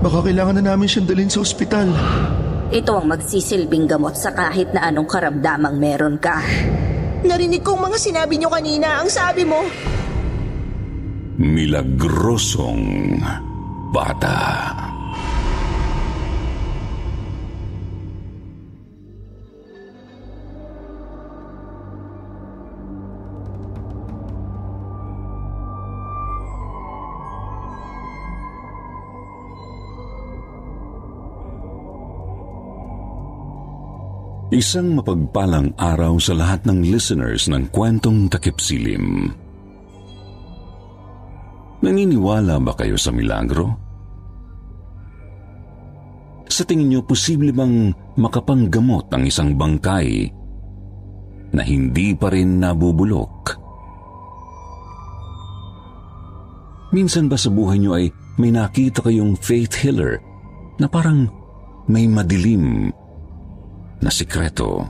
Baka kailangan na namin siyang dalhin sa ospital. Ito ang magsisilbing gamot sa kahit na anong karamdamang meron ka. Narinig kong mga sinabi niyo kanina. Ang sabi mo, Milagrosong bata. Isang mapagpalang araw sa lahat ng listeners ng kwentong takip silim. Naniniwala ba kayo sa milagro? Sa tingin niyo, posible bang makapanggamot ang isang bangkay na hindi pa rin nabubulok? Minsan ba sa buhay niyo ay may nakita kayong faith healer na parang may madilim na sikreto?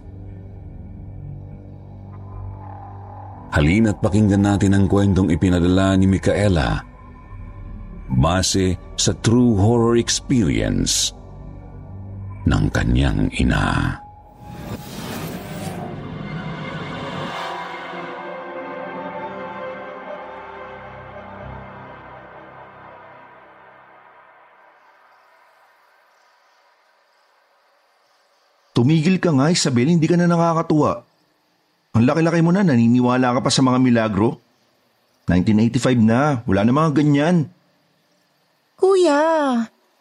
Halina't pakinggan natin ang kwentong ipinadala ni Micaela base sa true horror experience ng kanyang ina. Tumigil ka nga, Isabel, hindi ka na nakakatuwa. Ang laki-laki mo na, naniniwala ka pa sa mga milagro. 1985 na, wala na mga ganyan. Kuya,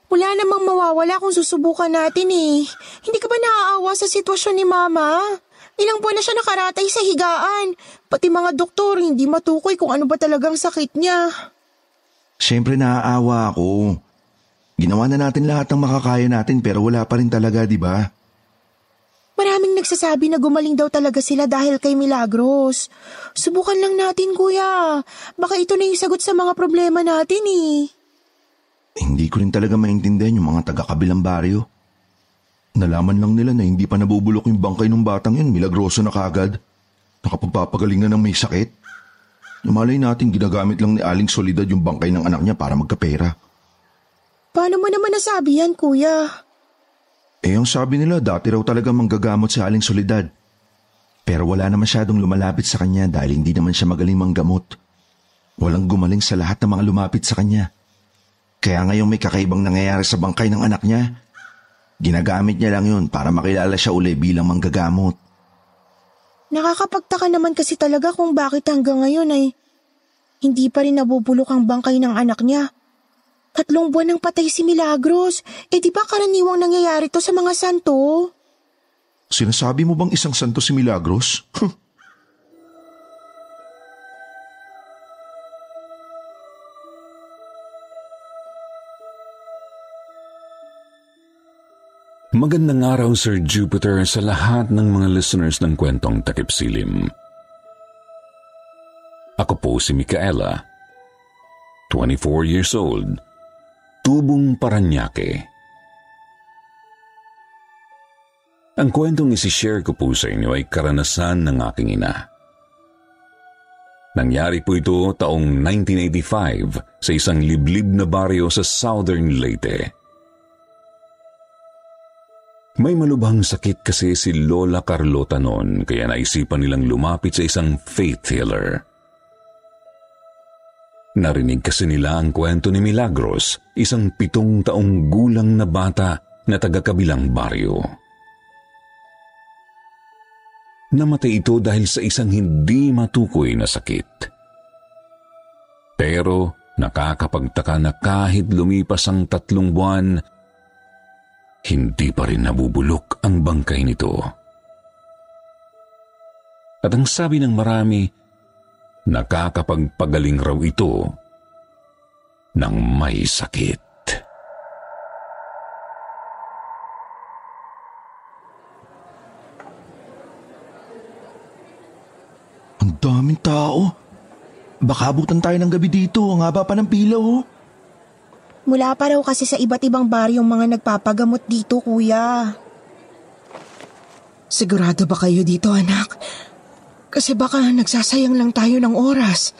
wala namang mawawala kung susubukan natin eh. Hindi ka ba naaawa sa sitwasyon ni Mama? Ilang buwan na siya nakaratay sa higaan. Pati mga doktor hindi matukoy kung ano ba talagang sakit niya. Siyempre naaawa ako. Ginawa na natin lahat ng makakaya natin pero wala pa rin talaga, di ba? Maraming nagsasabi na gumaling daw talaga sila dahil kay Milagros. Subukan lang natin, kuya. Baka ito na yung sagot sa mga problema natin eh. Hindi ko rin talaga maintindihan yung mga taga-kabilang baryo. Nalaman lang nila na hindi pa nabubulok yung bangkay ng batang yun, milagroso na kagad. Nakapagpapagalingan ng may sakit. Namalay natin ginagamit lang ni Aling Solidad yung bangkay ng anak niya para magkapera. Paano mo naman nasabi yan, kuya? Eh ang sabi nila dati raw talaga manggagamot si Aling Solidad. Pero wala na masyadong lumalapit sa kanya dahil hindi naman siya magaling manggamot. Walang gumaling sa lahat ng mga lumapit sa kanya. Kaya ngayong may kakaibang nangyayari sa bangkay ng anak niya, ginagamit niya lang yun para makilala siya uli bilang manggagamot. Nakakapagtaka naman kasi talaga kung bakit hanggang ngayon ay hindi pa rin nabubulok ang bangkay ng anak niya. Tatlong buwan nang patay si Milagros. Eh di ba karaniwang nangyayari to sa mga santo? Sinasabi mo bang isang santo si Milagros? Magandang araw Sir Jupiter sa lahat ng mga listeners ng kwentong Takip Silim. Ako po si Micaela, 24 years old, tubong Paranaque. Ang kwentong isi-share ko po sa inyo ay karanasan ng aking ina. Nangyari po ito taong 1985 sa isang liblib na baryo sa Southern Leyte. May malubhang sakit kasi si Lola Carlota noon kaya naisipan nilang lumapit sa isang faith healer. Narinig kasi nila ang kwento ni Milagros, isang pitong taong gulang na bata na taga-kabilang baryo. Namatay ito dahil sa isang hindi matukoy na sakit. Pero nakakapagtaka na kahit lumipas ang tatlong buwan, hindi pa rin nabubulok ang bangkay nito. At ang sabi ng marami, nakakapagpagaling raw ito ng may sakit. Ang daming tao. Baka abutan tayo ng gabi dito. Ang haba pa ng pila oh. Mula pa raw kasi sa iba't ibang baryong mga nagpapagamot dito, kuya. Sigurado ba kayo dito, anak? Kasi baka nagsasayang lang tayo ng oras.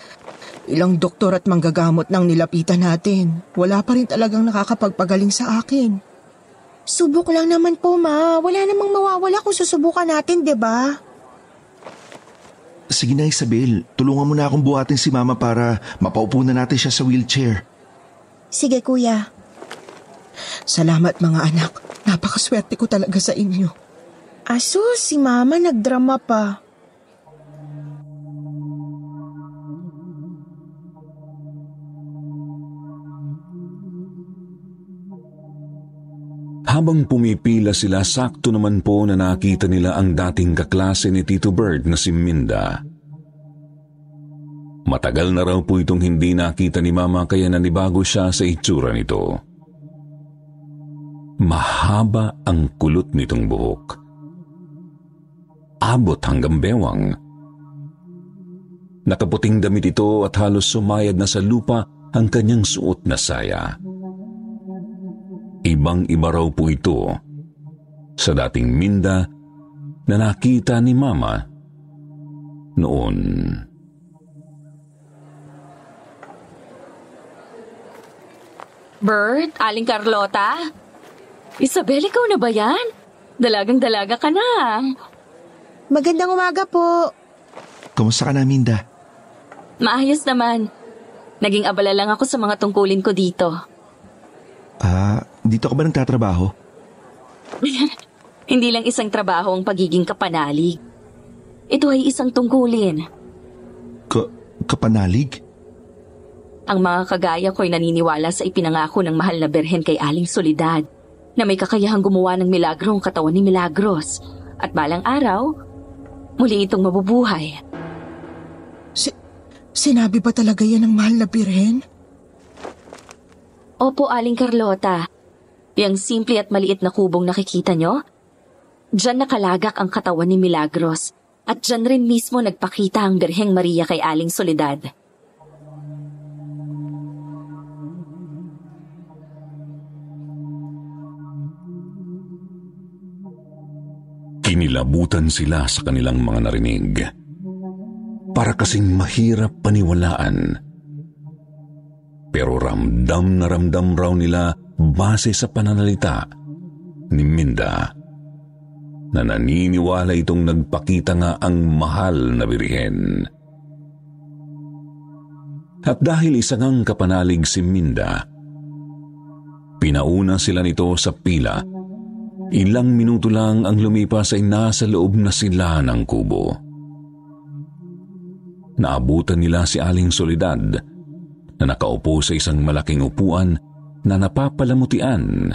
Ilang doktor at manggagamot nang nilapitan natin. Wala pa rin talagang nakakapagpagaling sa akin. Subok lang naman po, ma. Wala namang mawawala kung susubukan natin, 'di ba? Sige na Isabel, tulungan mo na akong buhatin si mama para mapaupo na natin siya sa wheelchair. Sige, kuya. Salamat mga anak. Napakaswerte ko talaga sa inyo. Aso, si mama nagdrama pa. Habang pumipila sila, sakto naman po na nakita nila ang dating kaklase ni Tito Bird na si Minda. Matagal na raw po itong hindi nakita ni Mama kaya nanibago siya sa itsura nito. Mahaba ang kulot nitong buhok. Abot hanggang bewang. Nakaputing damit ito at halos sumayad na sa lupa ang kanyang suot na saya. Ibang-iba raw po ito sa dating minda na nakita ni Mama noon. Bert, Aling Carlota? Isabel, ikaw na ba yan? Dalagang-dalaga ka na. Magandang umaga po. Kamusta ka na, Minda? Maayos naman. Naging abala lang ako sa mga tungkulin ko dito. Ah, dito ka ba nagtatrabaho? Hindi lang isang trabaho ang pagiging kapanalig. Ito ay isang tungkulin. Ka kapanalig? Ang mga kagaya ko'y naniniwala sa ipinangako ng mahal na berhen kay Aling Solidad na may kakayahang gumawa ng milagro ang katawan ni Milagros at balang araw, muli itong mabubuhay. Si sinabi ba talaga yan ng mahal na birhen? Opo, Aling Carlota. Yang simple at maliit na kubong nakikita nyo? Diyan nakalagak ang katawan ni Milagros at diyan rin mismo nagpakita ang Birheng Maria kay Aling Soledad. Kinilabutan sila sa kanilang mga narinig. Para kasing mahirap paniwalaan. Pero ramdam na ramdam raw nila base sa pananalita ni Minda na naniniwala itong nagpakita nga ang mahal na birihen. At dahil isang ang kapanalig si Minda, pinauna sila nito sa pila Ilang minuto lang ang lumipas ay nasa loob na sila ng kubo. Naabutan nila si Aling Solidad na nakaupo sa isang malaking upuan na napapalamutian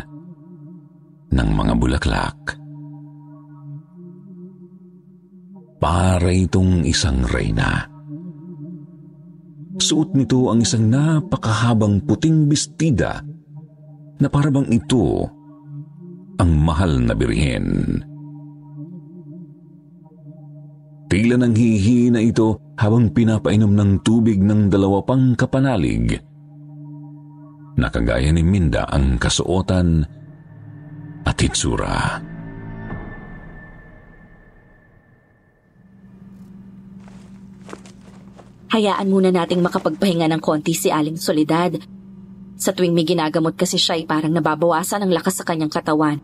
ng mga bulaklak. Para itong isang reyna. Suot nito ang isang napakahabang puting bestida na parabang ito ang mahal na birhen. Tila nang hihina ito habang pinapainom ng tubig ng dalawa pang kapanalig. Nakagaya ni Minda ang kasuotan at itsura. Hayaan muna nating makapagpahinga ng konti si Aling Soledad sa tuwing may ginagamot kasi siya ay parang nababawasan ang lakas sa kanyang katawan.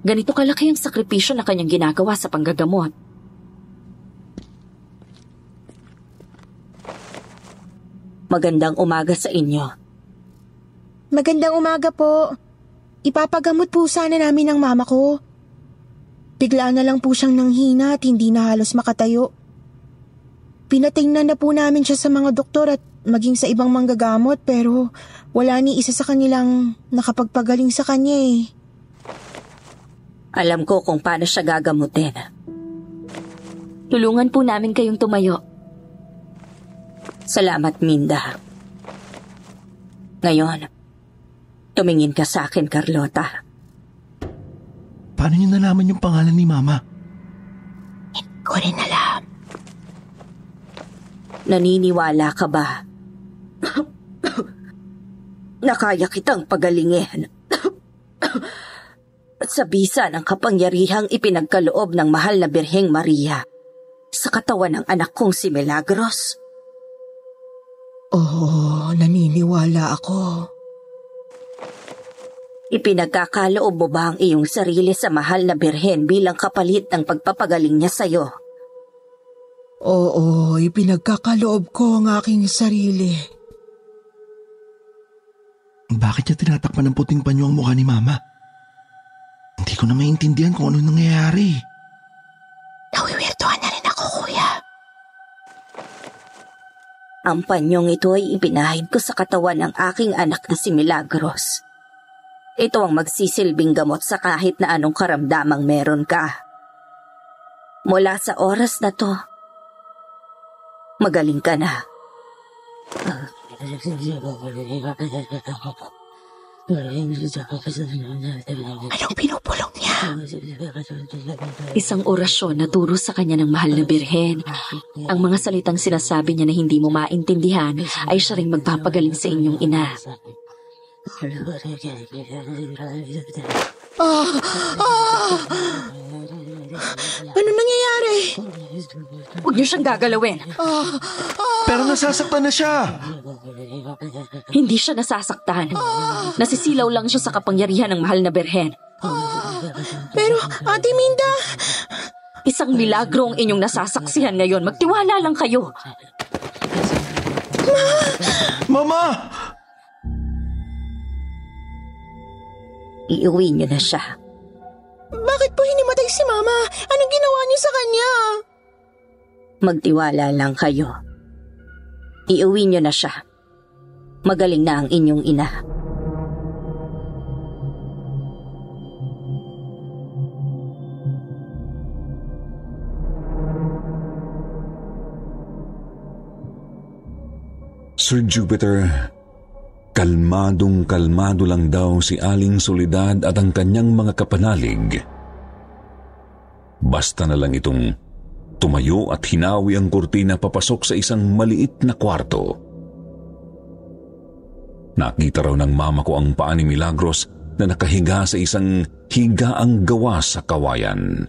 Ganito kalaki ang sakripisyo na kanyang ginagawa sa panggagamot. Magandang umaga sa inyo. Magandang umaga po. Ipapagamot po sana namin ng mama ko. Biglaan na lang po siyang nanghina at hindi na halos makatayo. Pinatingnan na po namin siya sa mga doktor at maging sa ibang manggagamot pero wala ni isa sa kanilang nakapagpagaling sa kanya eh. Alam ko kung paano siya gagamutin. Tulungan po namin kayong tumayo. Salamat, Minda. Ngayon, tumingin ka sa akin, Carlota. Paano niyo nalaman yung pangalan ni Mama? Ko rin alam. Naniniwala ka ba? na kaya kitang pagalingin. At sa bisa ng kapangyarihang ipinagkaloob ng mahal na Birheng Maria sa katawan ng anak kong si Milagros. Oo, naniniwala ako. Ipinagkakaloob mo ba ang iyong sarili sa mahal na birhen bilang kapalit ng pagpapagaling niya sa'yo? Oo, ipinagkakaloob ko ang aking sarili. Bakit niya tinatakpan ng puting panyo ang mukha ni Mama? Hindi ko na maintindihan kung ano nangyayari. Nawiwirtuhan Ang panyong ito ay ipinahid ko sa katawan ng aking anak na si Milagros. Ito ang magsisilbing gamot sa kahit na anong karamdamang meron ka. Mula sa oras na to, magaling ka na. Anong pinupulong niya? Isang orasyon na turo sa kanya ng mahal na birhen. Ang mga salitang sinasabi niya na hindi mo maintindihan ay siya ring magpapagaling sa inyong ina. Ah! Ah! Ano nangyayari? Huwag niyo siyang gagalawin. Pero nasasaktan na siya! Hindi siya nasasaktan. Nasisilaw lang siya sa kapangyarihan ng mahal na birhen. Pero, Ate Minda, Isang milagro ang inyong nasasaksihan ngayon. Magtiwala lang kayo. Mama! Iuwi niyo na siya. bakit po hinimatay si Mama? Anong ginawa niyo sa kanya? Magtiwala lang kayo. Iuwi niyo na siya. Magaling na ang inyong ina. Sir Jupiter, kalmadong kalmado lang daw si Aling Solidad at ang kanyang mga kapanalig. Basta na lang itong tumayo at hinawi ang kurtina papasok sa isang maliit na kwarto. Nakita raw ng mama ko ang paa ni Milagros na nakahiga sa isang higaang gawa sa kawayan.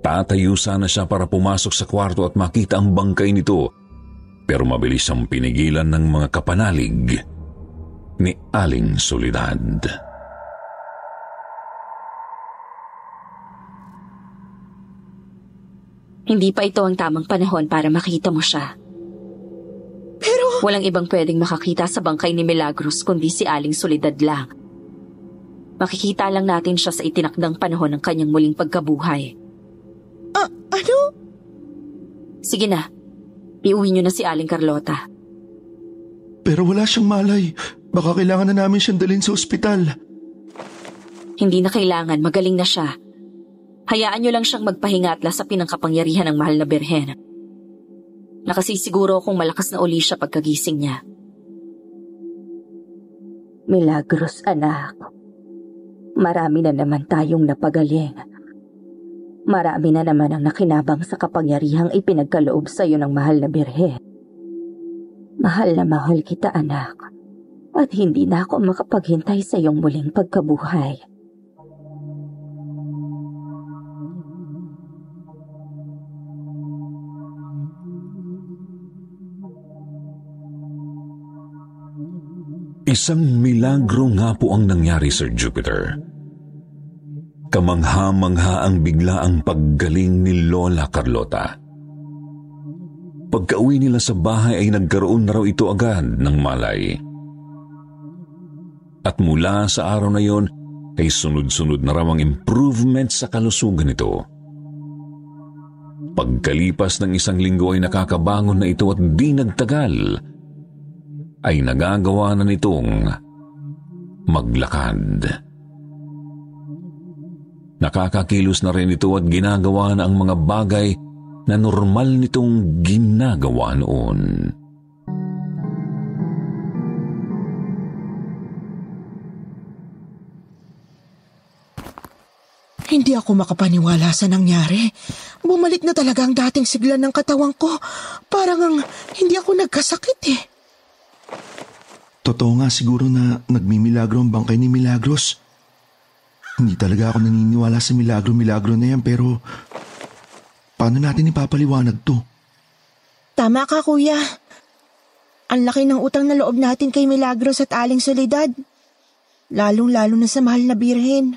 Tatayo sana siya para pumasok sa kwarto at makita ang bangkay nito pero mabilis ang pinigilan ng mga kapanalig ni Aling Solidad. Hindi pa ito ang tamang panahon para makita mo siya. Pero, Walang ibang pwedeng makakita sa bangkay ni Milagros kundi si Aling Solidad lang. Makikita lang natin siya sa itinakdang panahon ng kanyang muling pagkabuhay. ah, ano? Sige na, iuwi niyo na si Aling Carlota. Pero wala siyang malay. Baka kailangan na namin siyang dalhin sa ospital. Hindi na kailangan, magaling na siya. Hayaan niyo lang siyang magpahinga at lasapin ang kapangyarihan ng mahal na birhen. Nakasisiguro kung malakas na uli siya pagkagising niya. Milagros, anak. Marami na naman tayong napagaling. Marami na naman ang nakinabang sa kapangyarihang ipinagkaloob sa iyo ng mahal na birhen. Mahal na mahal kita, anak. At hindi na ako makapaghintay sa iyong muling pagkabuhay. Isang milagro nga po ang nangyari, Sir Jupiter. Kamangha-mangha ang bigla ang paggaling ni Lola Carlota. Pagka-uwi nila sa bahay ay nagkaroon na raw ito agad ng malay. At mula sa araw na yon ay sunod-sunod na raw ang improvement sa kalusugan nito. Pagkalipas ng isang linggo ay nakakabangon na ito at di nagtagal ay nagagawa na nitong maglakad. Nakakakilos na rin ito at ginagawa na ang mga bagay na normal nitong ginagawa noon. Hindi ako makapaniwala sa nangyari. Bumalik na talaga ang dating sigla ng katawan ko. Parang ang hindi ako nagkasakit eh. Totoo nga siguro na nagmimilagro ang bangkay ni Milagros. Hindi talaga ako naniniwala sa milagro-milagro na yan pero paano natin ipapaliwanag to? Tama ka kuya. Ang laki ng utang na loob natin kay Milagros at Aling Soledad. Lalong-lalo na sa mahal na birhen.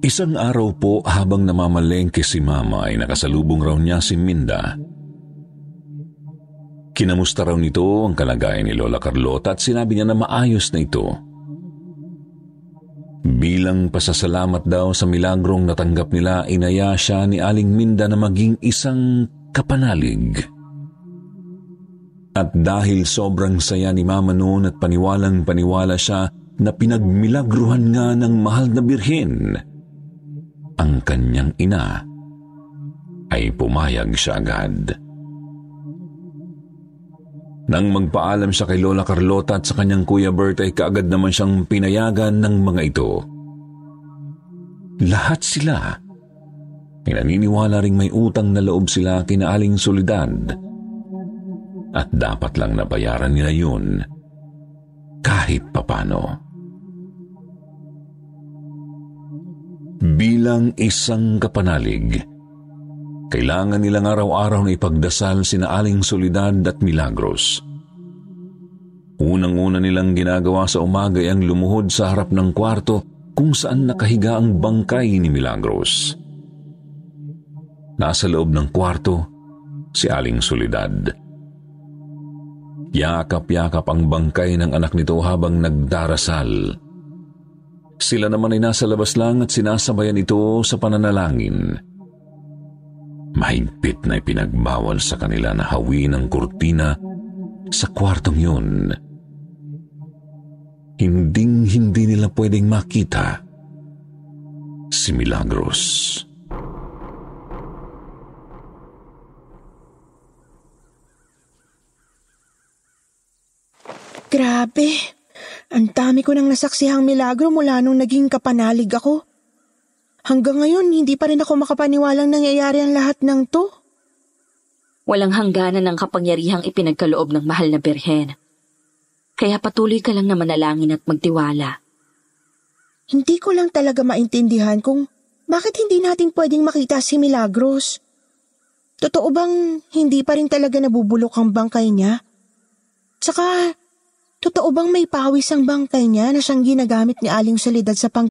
Isang araw po habang namamalengke si Mama ay nakasalubong raw niya si Minda. Kinamusta raw nito ang kalagayan ni Lola Carlota at sinabi niya na maayos na ito. Bilang pasasalamat daw sa milagrong natanggap nila, inaya siya ni Aling Minda na maging isang kapanalig. At dahil sobrang saya ni Mama noon at paniwalang paniwala siya na pinagmilagruhan nga ng mahal na birhen, ang kanyang ina ay pumayag siya agad. Nang magpaalam siya kay Lola Carlota at sa kanyang Kuya Bert ay kaagad naman siyang pinayagan ng mga ito. Lahat sila ay naniniwala ring may utang na loob sila kinaaling solidad at dapat lang nabayaran nila yun kahit papano. Bilang isang kapanalig, kailangan nilang araw-araw na ipagdasal sina Aling Solidad at Milagros. Unang-una nilang ginagawa sa umaga ay ang lumuhod sa harap ng kwarto kung saan nakahiga ang bangkay ni Milagros. Nasa loob ng kwarto, si Aling Solidad. Yakap-yakap ang bangkay ng anak nito habang nagdarasal. Sila naman ay nasa labas lang at sinasabayan ito sa pananalangin. Mahigpit na ipinagbawal sa kanila na hawin ang kurtina sa kwartong yun. Hinding-hindi nila pwedeng makita si Milagros. Grabe. Ang dami ko nang nasaksihang milagro mula nung naging kapanalig ako. Hanggang ngayon, hindi pa rin ako makapaniwalang nangyayari ang lahat ng to. Walang hangganan ng kapangyarihang ipinagkaloob ng mahal na birhen. Kaya patuloy ka lang na manalangin at magtiwala. Hindi ko lang talaga maintindihan kung bakit hindi natin pwedeng makita si Milagros. Totoo bang hindi pa rin talaga nabubulok ang bangkay niya? Tsaka, totoo bang may pawis ang bangkay niya na siyang ginagamit ni Aling Solidad sa pang...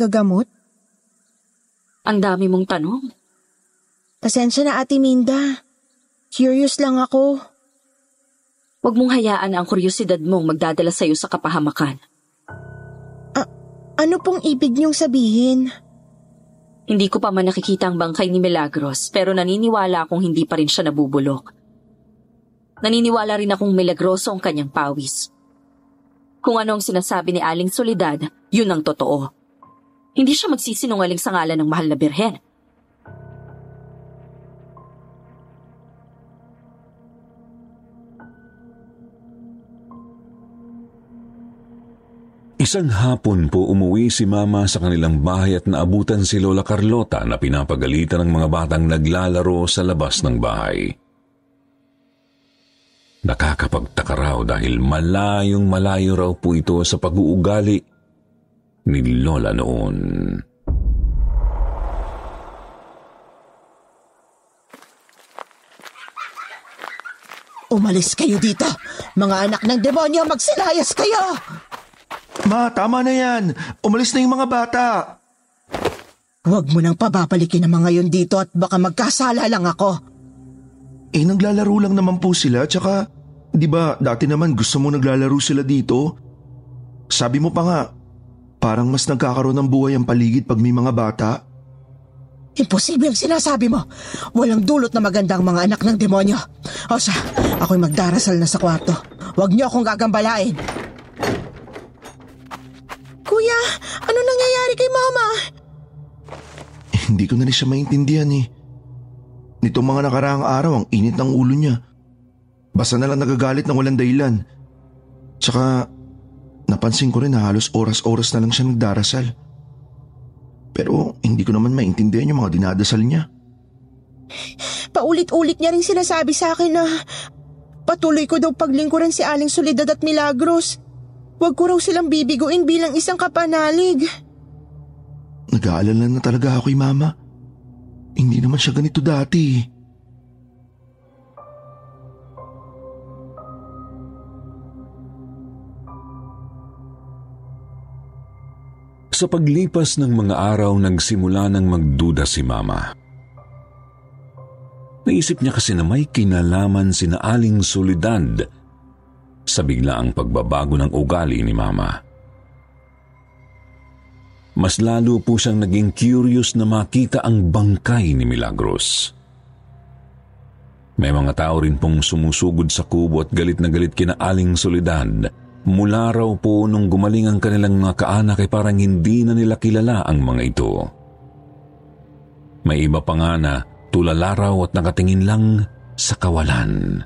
gagamot? Ang dami mong tanong. Pasensya na Ate Minda. Curious lang ako. Huwag mong hayaan ang kuryosidad mong magdadala sa'yo sa kapahamakan. Ano pong ibig niyong sabihin? Hindi ko pa man nakikita ang bangkay ni Milagros pero naniniwala akong hindi pa rin siya nabubulok. Naniniwala rin akong milagroso ang kanyang pawis. Kung ano ang sinasabi ni Aling Solidad, yun ang totoo. Hindi siya magsisinungaling sa ngalan ng mahal na birhen. Isang hapon po umuwi si Mama sa kanilang bahay at naabutan si Lola Carlota na pinapagalitan ng mga batang naglalaro sa labas ng bahay. Nakakapagtaka raw dahil malayong malayo raw po ito sa pag-uugali ni Lola noon. Umalis kayo dito! Mga anak ng demonyo, magsilayas kayo! Ma, tama na yan. Umalis na yung mga bata. Huwag mo nang pababalikin ang mga yun dito at baka magkasala lang ako. Eh, naglalaro lang naman po sila. Tsaka, di ba, dati naman gusto mo naglalaro sila dito? Sabi mo pa nga, parang mas nagkakaroon ng buhay ang paligid pag may mga bata. Imposible ang sinasabi mo. Walang dulot na magandang mga anak ng demonyo. O siya, ako'y magdarasal na sa kwarto. Huwag niyo akong gagambalain. Kuya, ano nangyayari kay Mama? Eh, hindi ko na rin siya maintindihan eh. Nitong mga nakaraang araw, ang init ng ulo niya. Basta na lang nagagalit ng walang dahilan. Tsaka, napansin ko rin na halos oras-oras na lang siya nagdarasal. Pero hindi ko naman maintindihan yung mga dinadasal niya. Paulit-ulit niya rin sinasabi sa akin na patuloy ko daw paglingkuran si Aling Solidad at Milagros. Huwag ko raw silang bibiguin bilang isang kapanalig. Nag-aalala na talaga ako kay mama. Hindi naman siya ganito dati. Sa paglipas ng mga araw, nagsimula ng magduda si Mama. Naisip niya kasi na may kinalaman si Aling Solidad sa biglaang pagbabago ng ugali ni Mama. Mas lalo po siyang naging curious na makita ang bangkay ni Milagros. May mga tao rin pong sumusugod sa kubo at galit na galit kina Aling Solidad Mula raw po nung gumaling ang kanilang mga kaanak ay parang hindi na nila kilala ang mga ito. May iba pa nga na tulala raw at nakatingin lang sa kawalan.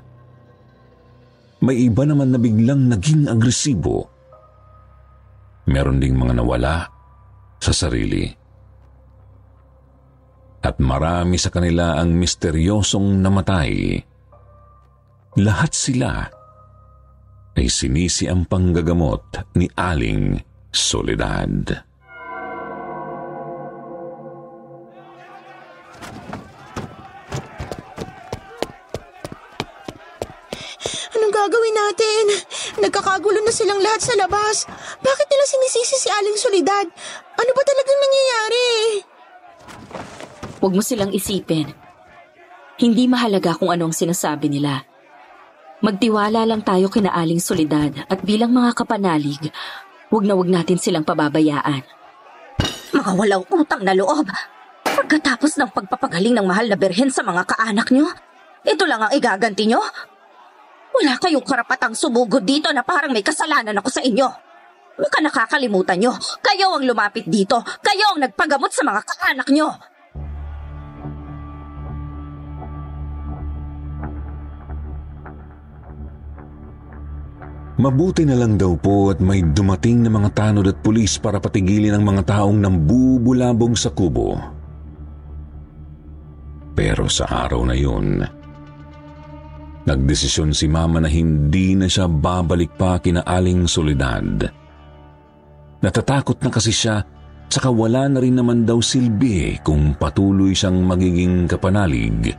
May iba naman na biglang naging agresibo. Meron ding mga nawala sa sarili. At marami sa kanila ang misteryosong namatay. Lahat sila ay sinisi ang panggagamot ni Aling Soledad. Anong gagawin natin? Nagkakagulo na silang lahat sa labas. Bakit nila sinisisi si Aling Solidad? Ano ba talagang nangyayari? Huwag mo silang isipin. Hindi mahalaga kung anong sinasabi nila. Magtiwala lang tayo kina Aling Solidad at bilang mga kapanalig, huwag na huwag natin silang pababayaan. Mga walang utang na loob. Pagkatapos ng pagpapagaling ng mahal na berhen sa mga kaanak nyo, ito lang ang igaganti nyo? Wala kayong karapatang sumugod dito na parang may kasalanan ako sa inyo. Baka nakakalimutan nyo, kayo ang lumapit dito, kayo ang nagpagamot sa mga kaanak nyo. Mabuti na lang daw po at may dumating na mga tanod at pulis para patigilin ang mga taong nambubulabog sa kubo. Pero sa araw na yun, nagdesisyon si Mama na hindi na siya babalik pa kina Aling Soledad. Natatakot na kasi siya tsaka wala na rin naman daw silbi kung patuloy siyang magiging kapanalig.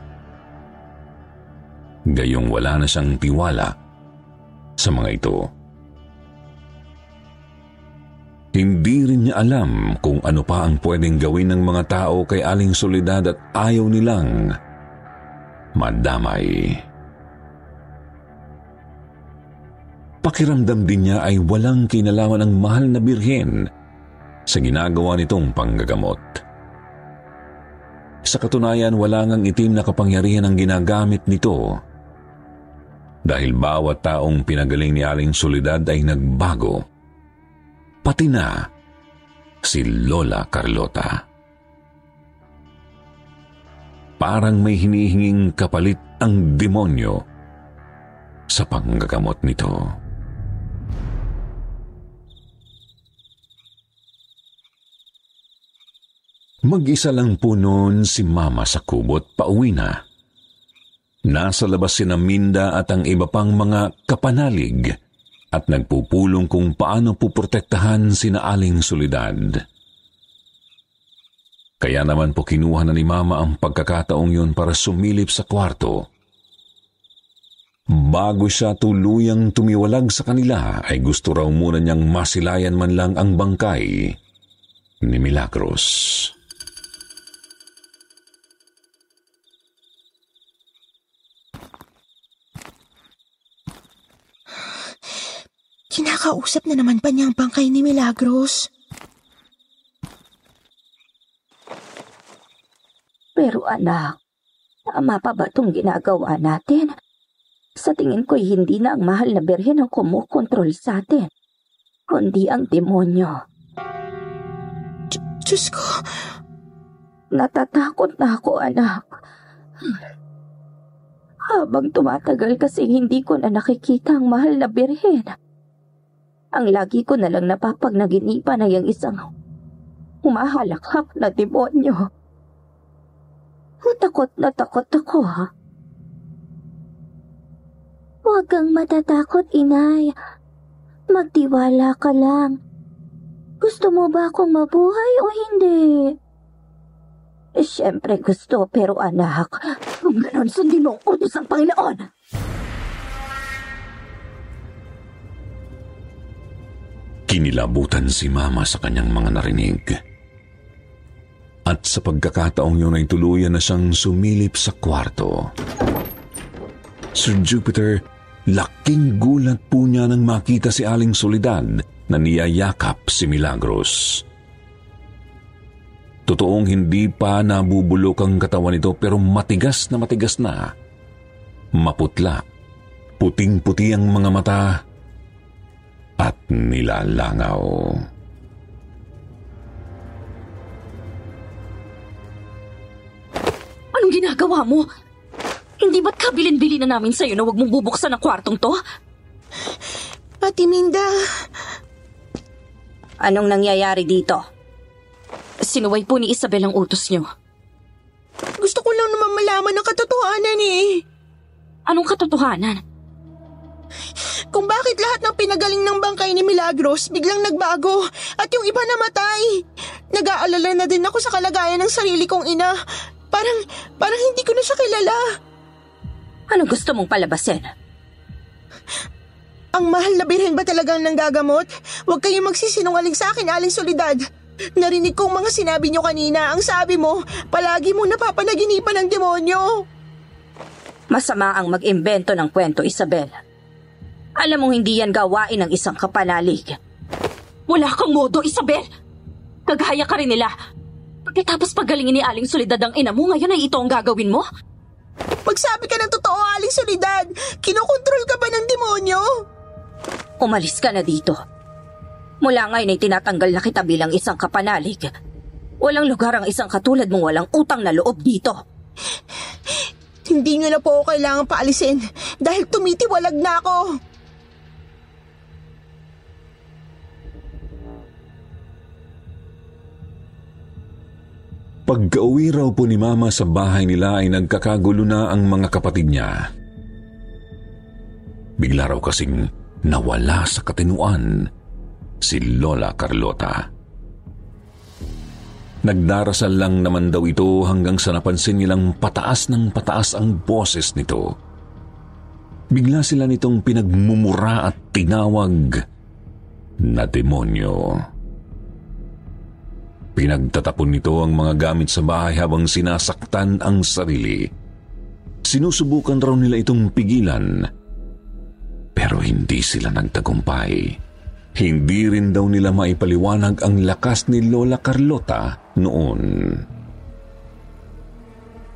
Gayong wala na siyang tiwala sa mga ito. Hindi rin niya alam kung ano pa ang pwedeng gawin ng mga tao kay Aling Soledad at ayaw nilang madamay. Pakiramdam din niya ay walang kinalaman ang mahal na birhen sa ginagawa nitong panggagamot. Sa katunayan, wala ngang itim na kapangyarihan ang ginagamit nito dahil bawat taong pinagaling ni Aling Soledad ay nagbago. Pati na si Lola Carlota. Parang may hinihinging kapalit ang demonyo sa panggagamot nito. Mag-isa lang po noon si Mama sa kubot pauwi na. Nasa labas si Minda at ang iba pang mga kapanalig at nagpupulong kung paano puprotektahan si Aling Solidad. Kaya naman po kinuha na ni Mama ang pagkakataong yun para sumilip sa kwarto. Bago siya tuluyang tumiwalag sa kanila ay gusto raw muna niyang masilayan man lang ang bangkay ni Milagros. Kinakausap na naman pa niya ang bangkay ni Milagros. Pero anak, tama pa ba itong ginagawa natin? Sa tingin ko'y hindi na ang mahal na birhen ang kumukontrol sa atin, kundi ang demonyo. Diyos ko, Natatakot na ako, anak. Habang tumatagal kasi hindi ko na nakikita ang mahal na birhen. Ang lagi ko na lang napapagnaginipan ay ang isang humahalakhak na demonyo. Takot na takot ako, ha? Huwag kang matatakot, inay. Magtiwala ka lang. Gusto mo ba akong mabuhay o hindi? Eh, Siyempre gusto, pero anak, kung ganon sundin mo ang utos ng Panginoon. Kinilabutan si Mama sa kanyang mga narinig. At sa pagkakataong yun ay tuluyan na siyang sumilip sa kwarto. Sir Jupiter, laking gulat po niya nang makita si Aling Solidad na niyayakap si Milagros. Totoong hindi pa nabubulok ang katawan nito pero matigas na matigas na. Maputla, puting-puti ang mga mata at nilalangaw. Anong ginagawa mo? Hindi ba't kabilin-bili na namin sa'yo na huwag mong bubuksan ang kwartong to? Ate Minda, Anong nangyayari dito? Sinuway po ni Isabel ang utos niyo. gusto ko lang naman malaman ang katotohanan eh. Anong katotohanan? Kung bakit lahat ng pinagaling ng bangkay ni Milagros biglang nagbago at yung iba namatay. Nag-aalala na din ako sa kalagayan ng sarili kong ina. Parang, parang hindi ko na siya kilala. Anong gusto mong palabasin? Ang mahal na birhen ba talagang nanggagamot? Huwag kayong magsisinungaling sa akin, Aling Solidad. Narinig kong mga sinabi niyo kanina. Ang sabi mo, palagi mo napapanaginipan ng demonyo. Masama ang mag-imbento ng kwento, Isabel. Alam mong hindi yan gawain ng isang kapanalig. Wala kang modo, Isabel! Kagaya ka rin nila. Pagkatapos pagalingin ni Aling Solidad ang ina mo, ngayon ay ito ang gagawin mo? Magsabi ka ng totoo, Aling Solidad. Kinokontrol ka ba ng demonyo? Umalis ka na dito. Mula ngayon ay tinatanggal na kita bilang isang kapanalig. Walang lugar ang isang katulad mong walang utang na loob dito. Hindi niyo na po ako kailangan paalisin dahil tumitiwalag na ako. Pagka-uwi raw po ni Mama sa bahay nila ay nagkakagulo na ang mga kapatid niya. Bigla raw kasing nawala sa katinuan si Lola Carlota. Nagdarasal lang naman daw ito hanggang sa napansin nilang pataas ng pataas ang boses nito. Bigla sila nitong pinagmumura at tinawag na demonyo. Pinagtatapon nito ang mga gamit sa bahay habang sinasaktan ang sarili. Sinusubukan raw nila itong pigilan, pero hindi sila nagtagumpay. Hindi rin daw nila maipaliwanag ang lakas ni Lola Carlota noon.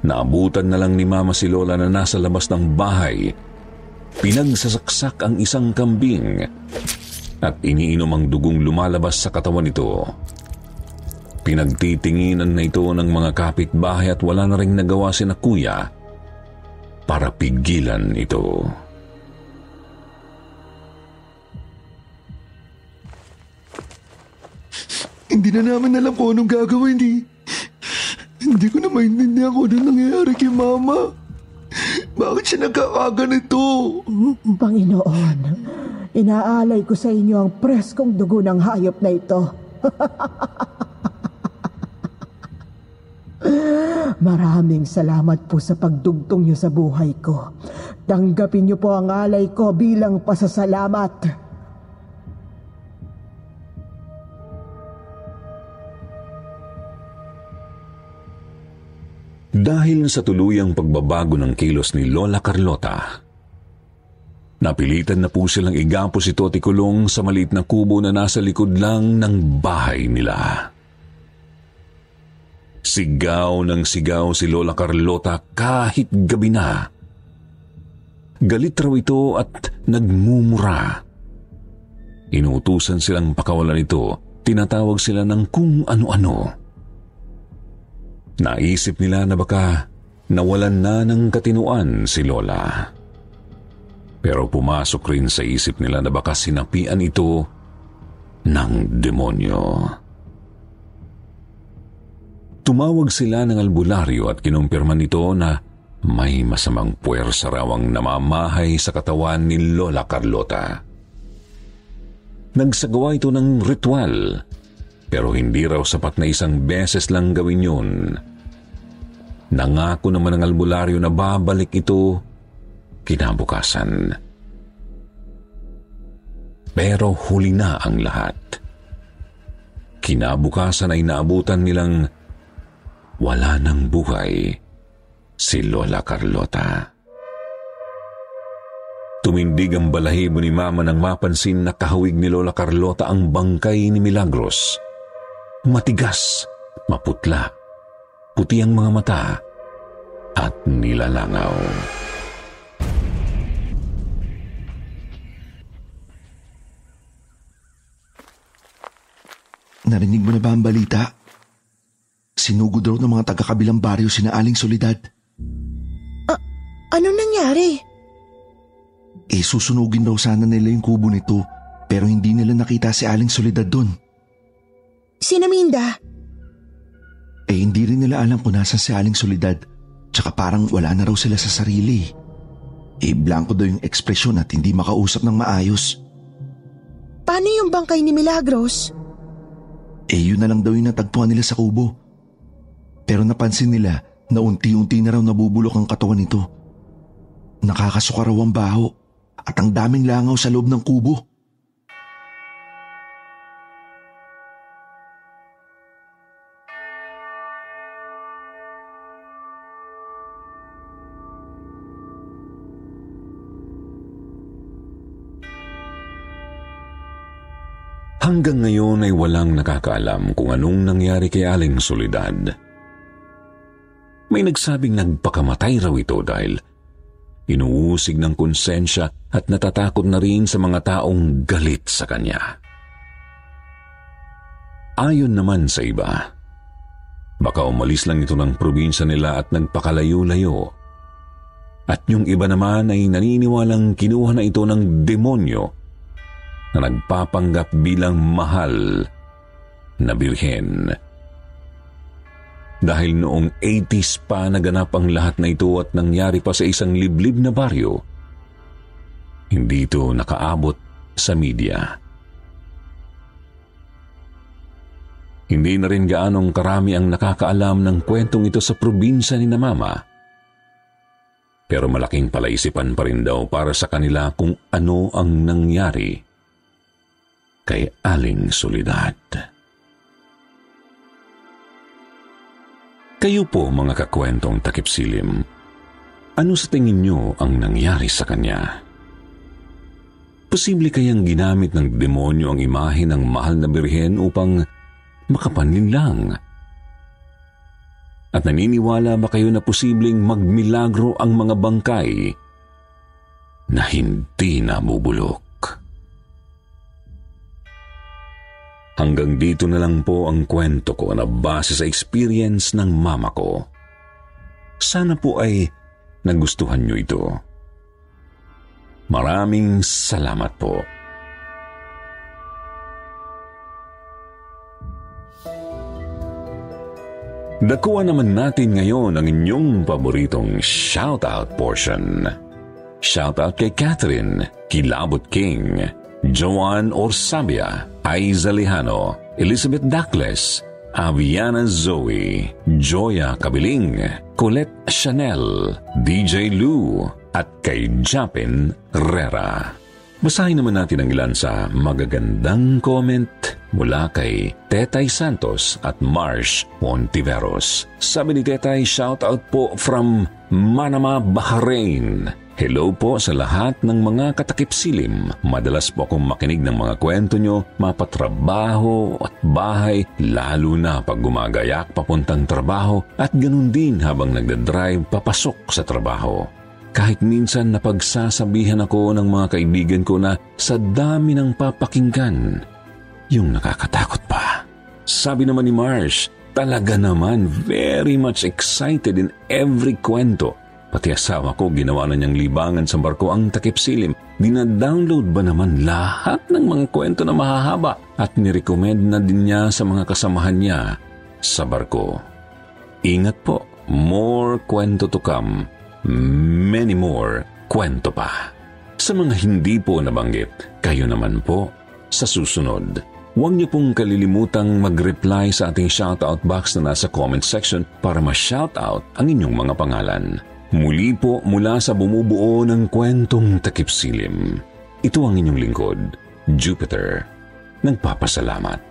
Naabutan na lang ni Mama si Lola na nasa labas ng bahay. Pinagsasaksak ang isang kambing at iniinom ang dugong lumalabas sa katawan nito. Pinagtitinginan na ito ng mga kapitbahay at wala na ring nagawa si na kuya para pigilan ito. Hindi na namin alam kung anong gagawin, hindi. Hindi ko na maintindihan kung anong nangyayari kay Mama. Bakit siya nagkakaganito? Panginoon, inaalay ko sa inyo ang preskong dugo ng hayop na ito. Maraming salamat po sa pagdugtong niyo sa buhay ko. Tanggapin niyo po ang alay ko bilang pasasalamat. Dahil sa tuluyang pagbabago ng kilos ni Lola Carlota, napilitan na po silang igapo si Toti Kulong sa maliit na kubo na nasa likod lang ng bahay nila. Sigaw ng sigaw si Lola Carlota kahit gabi na. Galit raw ito at nagmumura. Inuutusan silang pakawalan ito, tinatawag sila ng kung ano-ano. Naisip nila na baka nawalan na ng katinuan si Lola. Pero pumasok rin sa isip nila na baka sinapian ito ng demonyo. Tumawag sila ng albularyo at kinumpirma nito na may masamang puwersa raw ang namamahay sa katawan ni Lola Carlota. Nagsagawa ito ng ritual, pero hindi raw sapat na isang beses lang gawin yun. Nangako naman ng albularyo na babalik ito kinabukasan. Pero huli na ang lahat. Kinabukasan ay naabutan nilang wala ng buhay si Lola Carlota. Tumindig ang balahibo ni Mama nang mapansin na kahawig ni Lola Carlota ang bangkay ni Milagros. Matigas, maputla, puti ang mga mata at nilalangaw. Narinig mo na ba ang balita? Sinugod raw ng mga taga-kabilang baryo sina Aling Solidad. Anong nangyari? Eh susunugin raw sana nila yung kubo nito pero hindi nila nakita si Aling Solidad doon. Sina Minda? Eh hindi rin nila alam kung nasan si Aling Solidad tsaka parang wala na raw sila sa sarili. Eh blanco daw yung ekspresyon at hindi makausap ng maayos. Paano yung bangkay ni Milagros? Eh yun na lang daw yung natagpuan nila sa kubo. Pero napansin nila na unti-unti na raw nabubulok ang katawan nito. Nakakasuka raw ang baho at ang daming langaw sa loob ng kubo. Hanggang ngayon ay walang nakakaalam kung anong nangyari kay Aling Solidad. May nagsabing nagpakamatay raw ito dahil inuusig ng konsensya at natatakot na rin sa mga taong galit sa kanya. Ayon naman sa iba, baka umalis lang ito ng probinsya nila at nagpakalayo-layo. At yung iba naman ay naniniwalang kinuha na ito ng demonyo na nagpapanggap bilang mahal na birhen. Dahil noong 80s pa naganap ang lahat na ito at nangyari pa sa isang liblib na baryo, hindi ito nakaabot sa media. Hindi na rin gaanong karami ang nakakaalam ng kwentong ito sa probinsya ni na Mama. Pero malaking palaisipan pa rin daw para sa kanila kung ano ang nangyari kay Aling Solidad. Kayo po mga kakwentong takipsilim, ano sa tingin nyo ang nangyari sa kanya? Posible kayang ginamit ng demonyo ang imahe ng mahal na birhen upang makapanlin lang? At naniniwala ba kayo na posibleng magmilagro ang mga bangkay na hindi nabubulok? Hanggang dito na lang po ang kwento ko na base sa experience ng mama ko. Sana po ay nagustuhan nyo ito. Maraming salamat po. Dakuha naman natin ngayon ang inyong paboritong shoutout portion. Shoutout kay Catherine, Kilabot King, Joan Orsabia, Aiza Lejano, Elizabeth Dacles, Aviana Zoe, Joya Kabiling, Colette Chanel, DJ Lou, at kay Japin Rera. Basahin naman natin ang ilan sa magagandang comment mula kay Tetay Santos at Marsh Montiveros. Sabi ni Tetay, shout out po from Manama, Bahrain. Hello po sa lahat ng mga katakip silim. Madalas po akong makinig ng mga kwento nyo, mapatrabaho at bahay, lalo na pag gumagayak papuntang trabaho at ganun din habang nagdadrive papasok sa trabaho. Kahit minsan napagsasabihan ako ng mga kaibigan ko na sa dami ng papakinggan, yung nakakatakot pa. Sabi naman ni Marsh, talaga naman very much excited in every kwento Pati asawa ko ginawa na niyang libangan sa barko ang takip silim. Dina-download ba naman lahat ng mga kwento na mahahaba at nirecommend na din niya sa mga kasamahan niya sa barko. Ingat po, more kwento to come. Many more kwento pa. Sa mga hindi po nabanggit, kayo naman po sa susunod. Huwag niyo pong kalilimutang mag-reply sa ating shoutout box na nasa comment section para ma-shoutout ang inyong mga pangalan. Muli po mula sa bumubuo ng kwentong takip silim. Ito ang inyong lingkod, Jupiter. Nagpapasalamat.